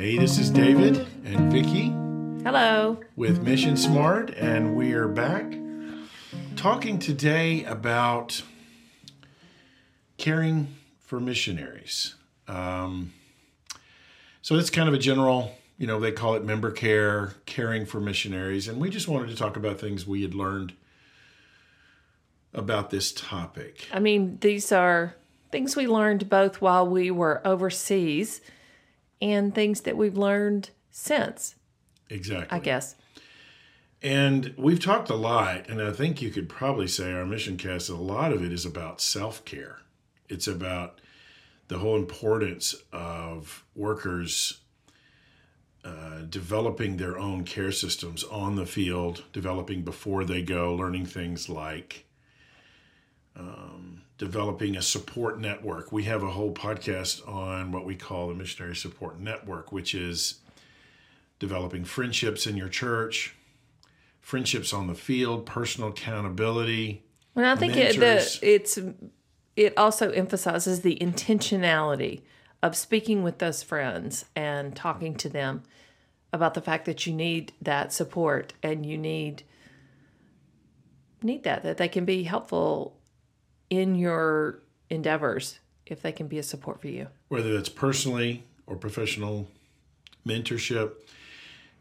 Hey, this is David and Vicky Hello. with Mission Smart, and we are back talking today about caring for missionaries. Um, so it's kind of a general, you know, they call it member care, caring for missionaries, and we just wanted to talk about things we had learned about this topic. I mean, these are things we learned both while we were overseas and things that we've learned since, Exactly. I guess. And we've talked a lot, and I think you could probably say our mission cast, a lot of it is about self care. It's about the whole importance of workers uh, developing their own care systems on the field, developing before they go, learning things like um, developing a support network. We have a whole podcast on what we call the Missionary Support Network, which is developing friendships in your church, friendships on the field, personal accountability. And I think it, the, it's it also emphasizes the intentionality of speaking with those friends and talking to them about the fact that you need that support and you need need that that they can be helpful in your endeavors if they can be a support for you. whether that's personally or professional mentorship.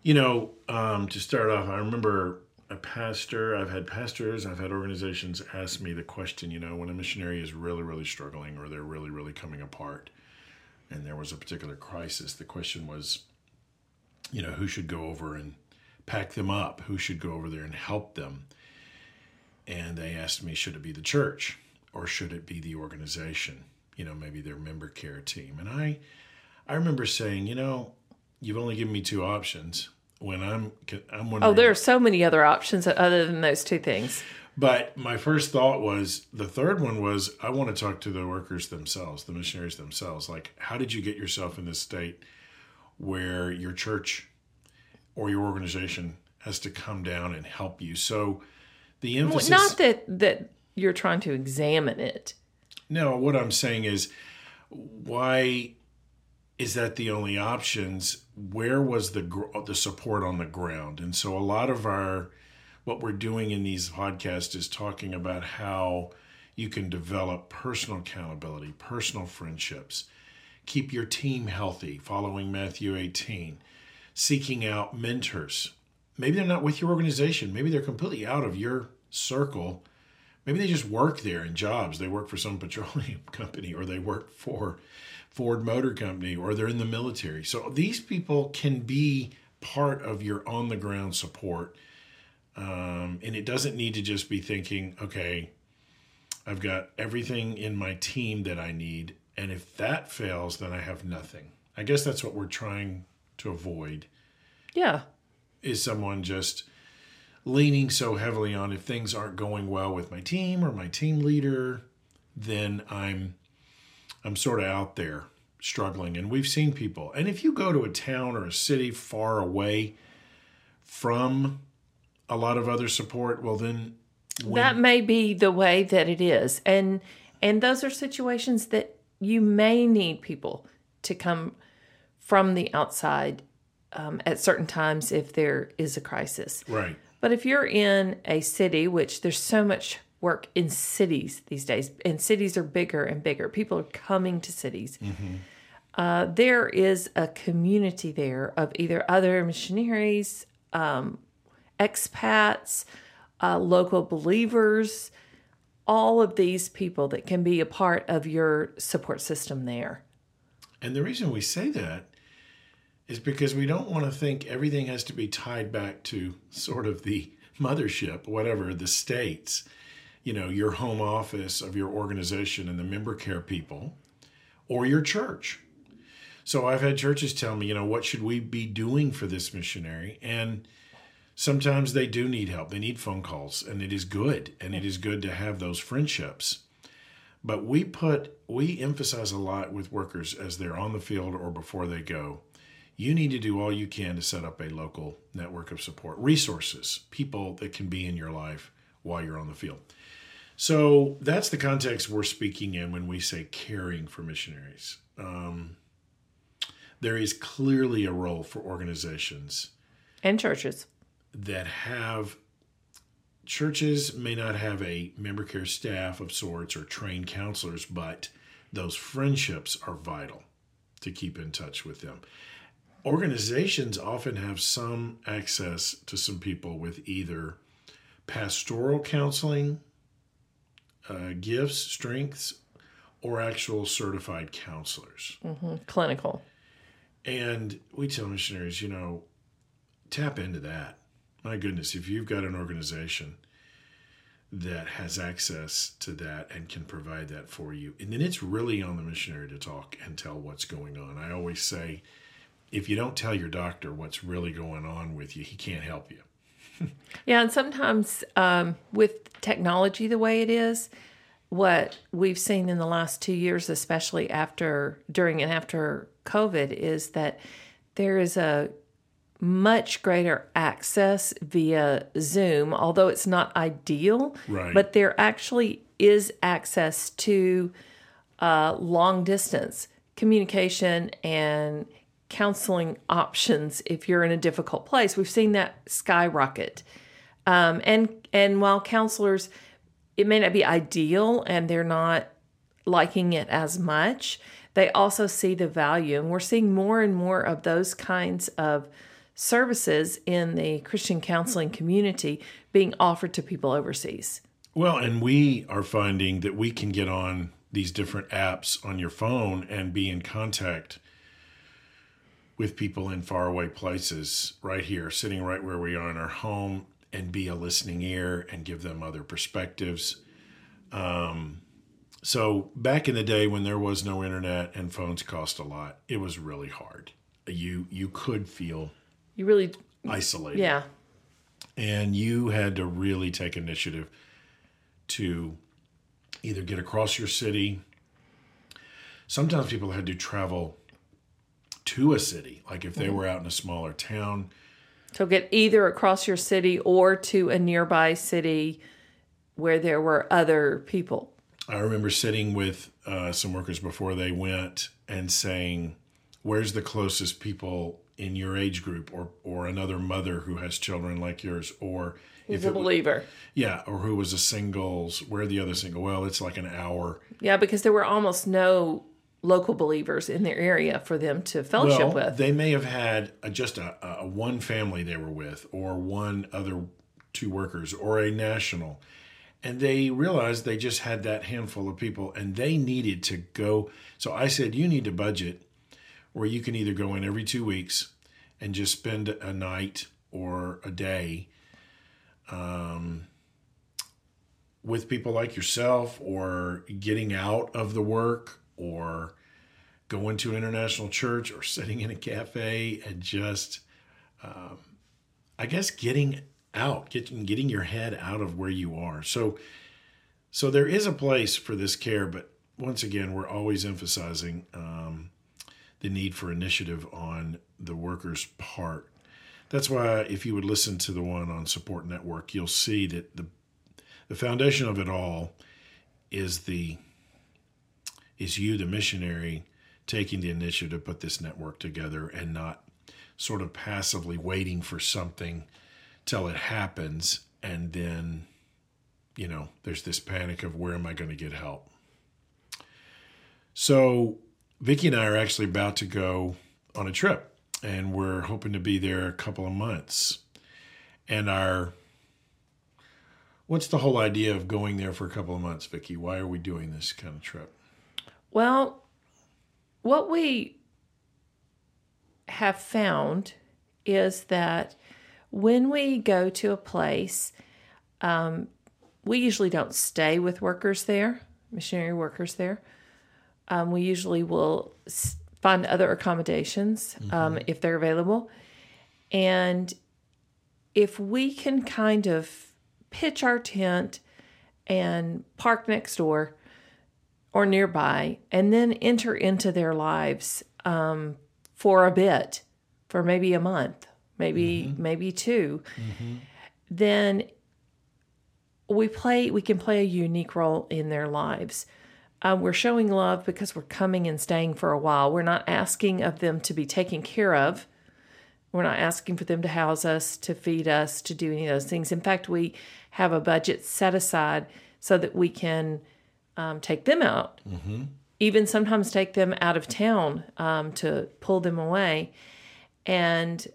You know, um, to start off, I remember a pastor, I've had pastors, I've had organizations ask me the question, you know, when a missionary is really, really struggling or they're really, really coming apart and there was a particular crisis, the question was, you know, who should go over and pack them up? Who should go over there and help them? And they asked me, should it be the church or should it be the organization? You know, maybe their member care team. And I, I remember saying, you know, you've only given me two options. When I'm, I'm wondering. Oh, there are so many other options other than those two things. But my first thought was the third one was I want to talk to the workers themselves, the missionaries themselves. Like, how did you get yourself in this state where your church or your organization has to come down and help you? So the Well, emphasis. Not that that you're trying to examine it. No, what I'm saying is, why is that the only options? Where was the the support on the ground? And so a lot of our what we're doing in these podcasts is talking about how you can develop personal accountability, personal friendships, keep your team healthy, following Matthew 18, seeking out mentors. Maybe they're not with your organization, maybe they're completely out of your circle. Maybe they just work there in jobs. They work for some petroleum company or they work for Ford Motor Company or they're in the military. So these people can be part of your on the ground support. Um, and it doesn't need to just be thinking, okay, I've got everything in my team that I need. And if that fails, then I have nothing. I guess that's what we're trying to avoid Yeah. is someone just leaning so heavily on if things aren't going well with my team or my team leader then i'm i'm sort of out there struggling. And we've seen people and if you go to a town or a city far away from a lot of other support well then that may be the way that it is. And and those are situations that you may need people to come from the outside um, at certain times if there is a crisis. Right but if you're in a city which there's so much work in cities these days and cities are bigger and bigger people are coming to cities uh, there is a community there of either other missionaries um, expats uh, local believers, all of these people that can be a part of your support system there. And the reason we say that is because we don't want to think everything has to be tied back to sort of the mothership, whatever, the states, you know, your home office of your organization and the member care people or your church. So I've had churches tell me, you know, what should we be doing for this missionary? And sometimes they do need help. They need phone calls, and it is good. And it is good to have those friendships. But we put, we emphasize a lot with workers as they're on the field or before they go. You need to do all you can to set up a local network of support, resources, people that can be in your life while you're on the field. So that's the context we're speaking in when we say caring for missionaries. Um, there is clearly a role for organizations And churches. that have churches may not have a member care staff of sorts or trained counselors, but those friendships are vital to keep in touch with them. Organizations often have some access to some people with either pastoral counseling uh, gifts, strengths, or actual certified counselors. Clinical. And we tell missionaries, you know, tap into that. My goodness, if you've got an organization that has access to that and can provide that for you, and then it's really on the missionary to talk and tell what's going on. I always say, if you don't tell your doctor what's really going on with you, he can't help you. Yeah, and sometimes um, with technology the way it is, what we've seen in the last two years, especially after, during, and after COVID, is that there is a much greater access via Zoom, although it's not ideal. Right. But there actually is access to uh, long distance communication and counseling options if you're in a difficult place. We've seen that skyrocket. Um, and and while counselors, it may not be ideal and they're not liking it as much, they also see the value. And we're seeing more and more of those kinds of services in the Christian counseling community being offered to people overseas. Well, and we are finding that we can get on these different apps on your phone and be in contact with people in faraway places right here, sitting right where we are in our home, and be a listening ear and give them other perspectives. Um, so, back in the day when there was no internet and phones cost a lot, it was really hard. You you could feel You really, isolated yeah, and you had to really take initiative to either get across your city. Sometimes people had to travel to a city, like if they were out in a smaller town. So get either across your city or to a nearby city where there were other people. I remember sitting with uh, some workers before they went and saying, "Where's the closest people in your age group, or or another mother who has children like yours, or Who's if a believer. yeah, or who was a singles? Where are the other single? Well, it's like an hour." Yeah, because there were almost no local believers in their area for them to fellowship well, with. They may have had a, just a, a one family they were with, or one other two workers, or a national, and they realized they just had that handful of people, and they needed to go. So I said, you need to budget where you can either go in every two weeks and just spend a night or a day. Um, with people like yourself, or getting out of the work, or going to an international church or sitting in a cafe and just um, i guess getting out getting getting your head out of where you are. So so there is a place for this care but once again we're always emphasizing um, the need for initiative on the workers part. That's why if you would listen to the one on support network you'll see that the the foundation of it all is the is you the missionary taking the initiative to put this network together and not sort of passively waiting for something till it happens. And then you know there's this panic of where am i going to get help? So vicki and i are actually about to go on a trip and we're hoping to be there a couple of months. And our what's the whole idea of going there for a couple of months vicki? Why are we doing this kind of trip Well, what we have found is that when we go to a place, um, we usually don't stay with workers there, missionary workers there. Um, we usually will find other accommodations um, if they're available. And if we can kind of pitch our tent and park next door, or nearby and then enter into their lives um, for a bit for maybe a month maybe maybe 2 then we play we can play a unique role in their lives uh, we're showing love because we're coming and staying for a while. We're not asking of them to be taken care of. We're not asking for them to house us, to feed us, to do any of those things. In fact, we have a budget set aside so that we can um, take them out, mm-hmm. even sometimes take them out of town um, to pull them away. And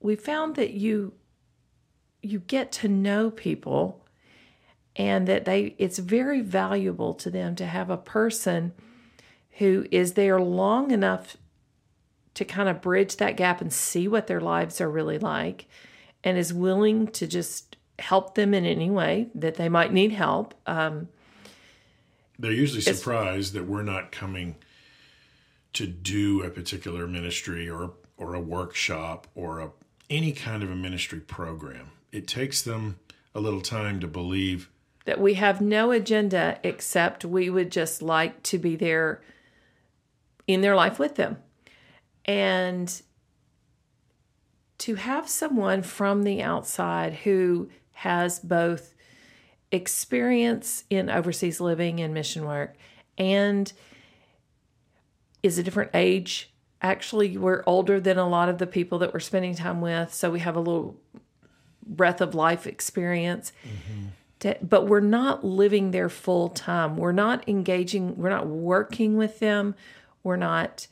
we found that you you get to know people and that they it's very valuable to them to have a person who is there long enough to kind of bridge that gap and see what their lives are really like and is willing to just help them in any way that they might need help um, they're usually surprised that we're not coming to do a particular ministry or or a workshop or a any kind of a ministry program it takes them a little time to believe that we have no agenda except we would just like to be there in their life with them. And to have someone from the outside who has both experience in overseas living and mission work and is a different age. Actually, we're older than a lot of the people that we're spending time with, so we have a little breath of life experience. Mm-hmm to, but we're not living there full time. We're not engaging, we're not working with them, we're not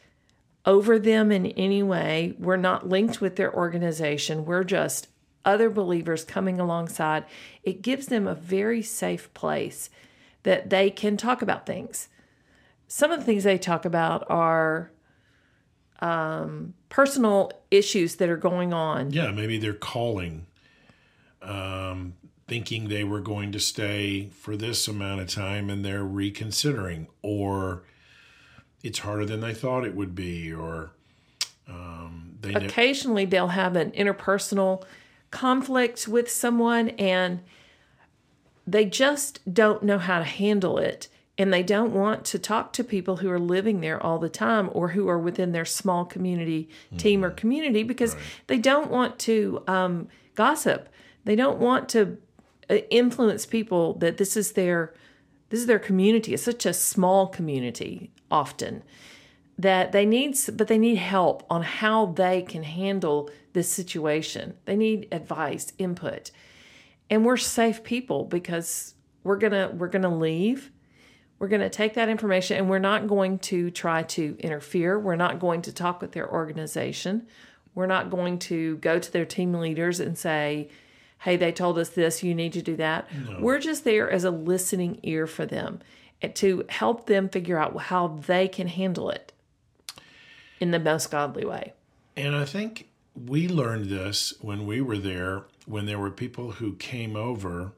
over them in any way. We're not linked with their organization. We're just other believers coming alongside. It gives them a very safe place that they can talk about things. Some of the things they talk about are um, personal issues that are going on. Yeah, maybe they're calling um, thinking they were going to stay for this amount of time and they're reconsidering, or it's harder than they thought it would be, or um, they occasionally ne- they'll have an interpersonal conflict with someone and they just don't know how to handle it and they don't want to talk to people who are living there all the time or who are within their small community team mm-hmm. or community because right. they don't want to um, gossip they don't want to uh, influence people that this is their this is their community. It's such a small community often that they need but they need help on how they can handle this situation. They need advice, input. And we're safe people because we're going to we're going to leave. We're going to take that information and we're not going to try to interfere. We're not going to talk with their organization. We're not going to go to their team leaders and say, hey, they told us this, you need to do that. No. We're just there as a listening ear for them to help them figure out how they can handle it in the most godly way. And I think we learned this when we were there, when there were people who came over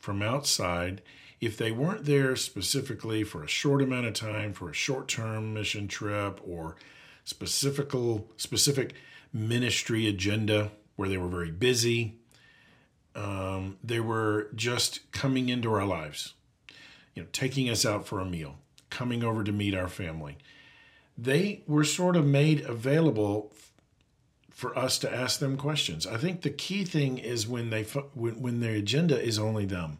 from outside. If they weren't there specifically for a short amount of time, for a short term mission trip, or specific, specific ministry agenda where they were very busy, um, they were just coming into our lives, you know, taking us out for a meal, coming over to meet our family. They were sort of made available for us to ask them questions. I think the key thing is when they when, when their agenda is only them.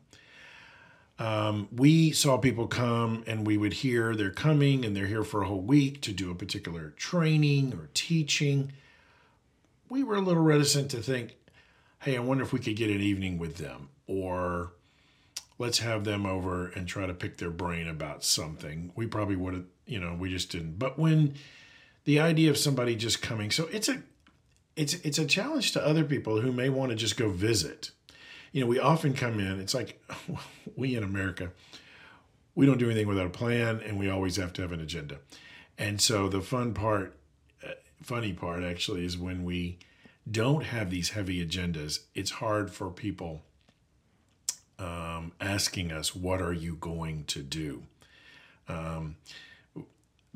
Um, we saw people come and we would hear they're coming and they're here for a whole week to do a particular training or teaching. We were a little reticent to think, hey, I wonder if we could get an evening with them, or let's have them over and try to pick their brain about something. We probably would have, you know, we just didn't. But when the idea of somebody just coming, so it's a it's it's a challenge to other people who may want to just go visit. You know, we often come in, it's like we in America, we don't do anything without a plan and we always have to have an agenda. And so the fun part, uh, funny part actually, is when we don't have these heavy agendas, it's hard for people um, asking us, What are you going to do? Um,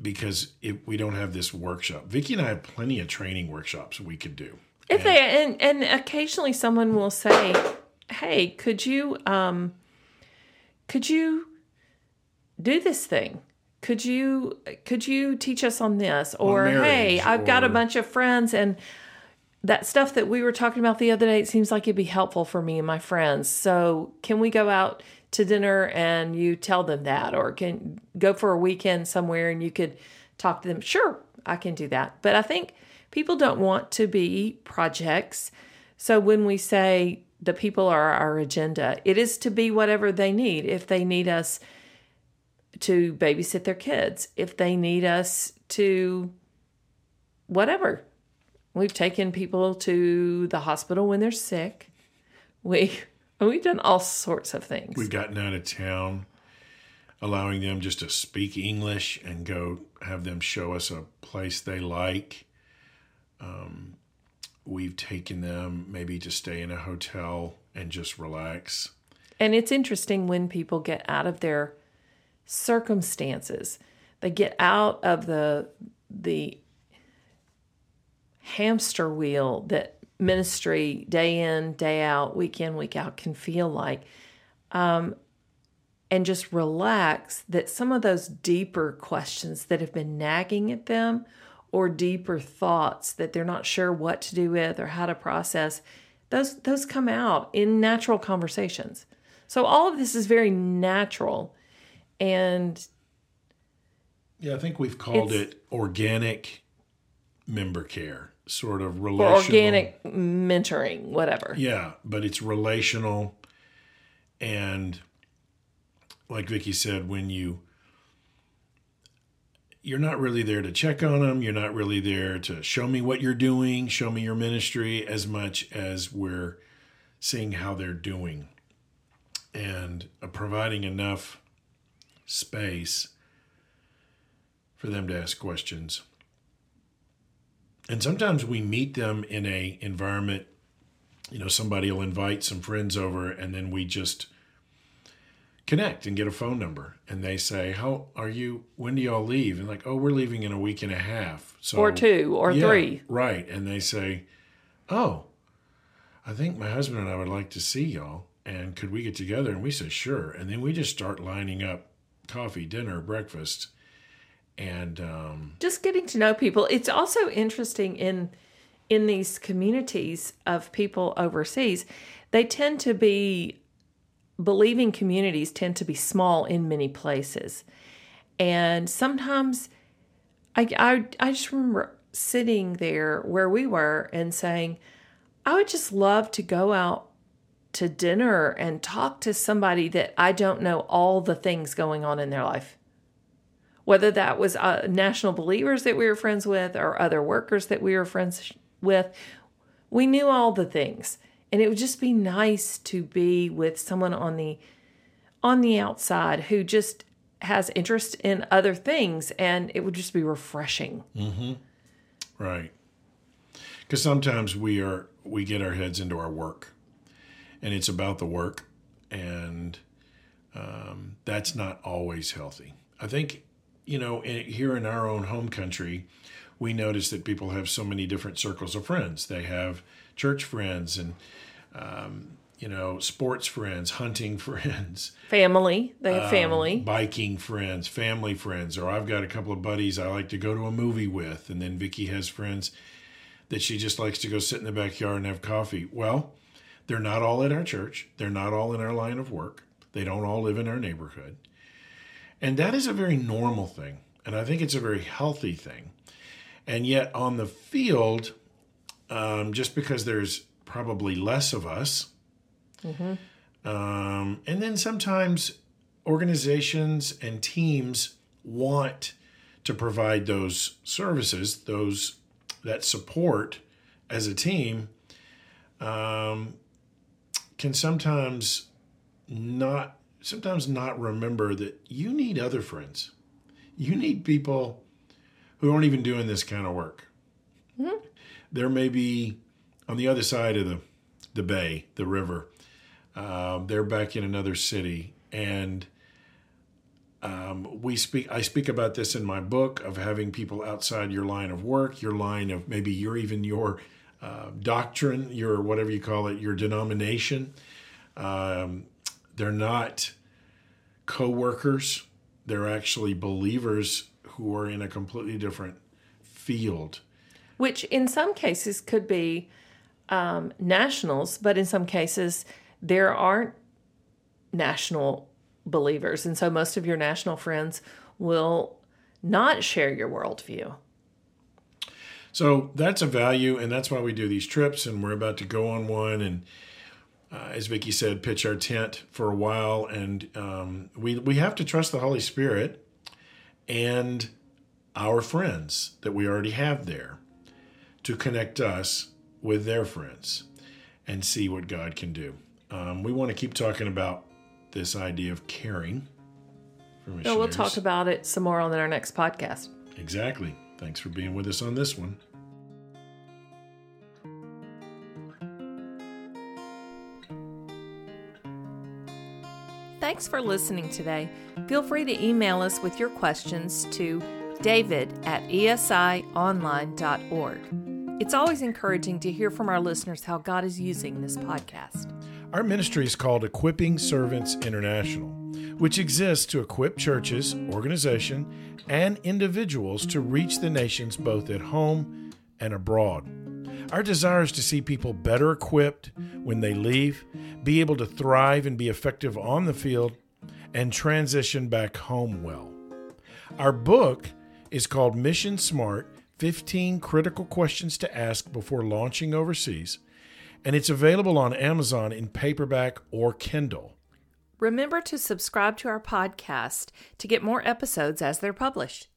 because if we don't have this workshop, Vicki and I have plenty of training workshops we could do. If and, they and and occasionally someone will say, "Hey, could you um, could you do this thing? Could you could you teach us on this?" Or, "Hey, I've or, got a bunch of friends and that stuff that we were talking about the other day, it seems like it'd be helpful for me and my friends. So, can we go out to dinner and you tell them that, or can go for a weekend somewhere and you could talk to them. Sure, I can do that. But I think people don't want to be projects. So when we say the people are our agenda, it is to be whatever they need. If they need us to babysit their kids, if they need us to whatever. We've taken people to the hospital when they're sick. We we've done all sorts of things. We've gotten out of town, allowing them just to speak English and go have them show us a place they like. Um, we've taken them maybe to stay in a hotel and just relax. And it's interesting when people get out of their circumstances. They get out of the the hamster wheel that ministry day in, day out, week in, week out can feel like. Um, and just relax that some of those deeper questions that have been nagging at them or deeper thoughts that they're not sure what to do with or how to process those those come out in natural conversations so all of this is very natural and yeah i think we've called it organic member care sort of or relational organic mentoring whatever. Yeah, but it's relational. And like Vicky said when you you're not really there to check on them, you're not really there to show me what you're doing, show me your ministry as much as we're seeing how they're doing. And uh, providing enough space for them to ask questions. And sometimes we meet them in a environment you know somebody will invite some friends over and then we just connect and get a phone number. And they say how are you? When do y'all leave? And like oh we're leaving in a week and a half. So or two or Yeah, three. right. And they say oh i think my husband and i would like to see y'all. And could we get together? And we say sure. And then we just start lining up coffee dinner breakfast and um, just getting to know people. It's also interesting in in these communities of people overseas they tend to be believing communities tend to be small in many places. And sometimes I, I i just remember sitting there where we were and saying i would just love to go out to dinner and talk to somebody that i don't know all the things going on in their life whether that was uh, national believers that we were friends with or other workers that we were friends with we knew all the things and it would just be nice to be with someone on the on the outside who just has interest in other things and it would just be refreshing Mm-hmm. Right. Because sometimes we are we get our heads into our work, and it's about the work, and um, that's not always healthy. I think you know in, here in our own home country, we notice that people have so many different circles of friends. They have church friends and um, you know sports friends, hunting friends family they have family biking friends, family friends, or I've got a couple of buddies I like to go to a movie with, and then Vicky has friends that she just likes to go sit in the backyard and have coffee. Well, they're not all at our church. They're not all in our line of work. They don't all live in our neighborhood. And that is a very normal thing. And I think it's a very healthy thing. And yet, on the field, um, just because there's probably less of us, um, and then sometimes organizations and teams want to provide those services, those that support as a team, um, can sometimes not sometimes not remember that you need other friends. You need people who aren't even doing this kind of work. There may be on the other side of the the bay, the river. Um, they're back in another city, and um, we speak. I speak about this in my book of having people outside your line of work, your line of maybe your even your uh, doctrine, your whatever you call it, your denomination. Um, they're not co-workers; they're actually believers who are in a completely different field. which in some cases could be um, nationals, but in some cases there aren't national believers. And so most of your national friends will not share your worldview. So that's a value, and that's why we do these trips. And we're about to go on one, and uh, as Vicki said, pitch our tent for a while. And um, we we have to trust the Holy Spirit and our friends that we already have there to connect us with their friends and see what God can do. Um, we want to keep talking about this idea of caring for. No, we'll talk about it some more on our next podcast. Exactly. Thanks for being with us on this one. Thanks for listening today. Feel free to email us with your questions to david at esionline.org. It's always encouraging to hear from our listeners how God is using this podcast. Our ministry is called Equipping Servants International, which exists to equip churches, organizations, and individuals to reach the nations both at home and abroad. Our desire is to see people better equipped when they leave, be able to thrive and be effective on the field, and transition back home well. Our book is called Mission Smart 15 Critical Questions to Ask Before Launching Overseas and it's available on Amazon in paperback or Kindle. Remember to subscribe to our podcast to get more episodes as they're published.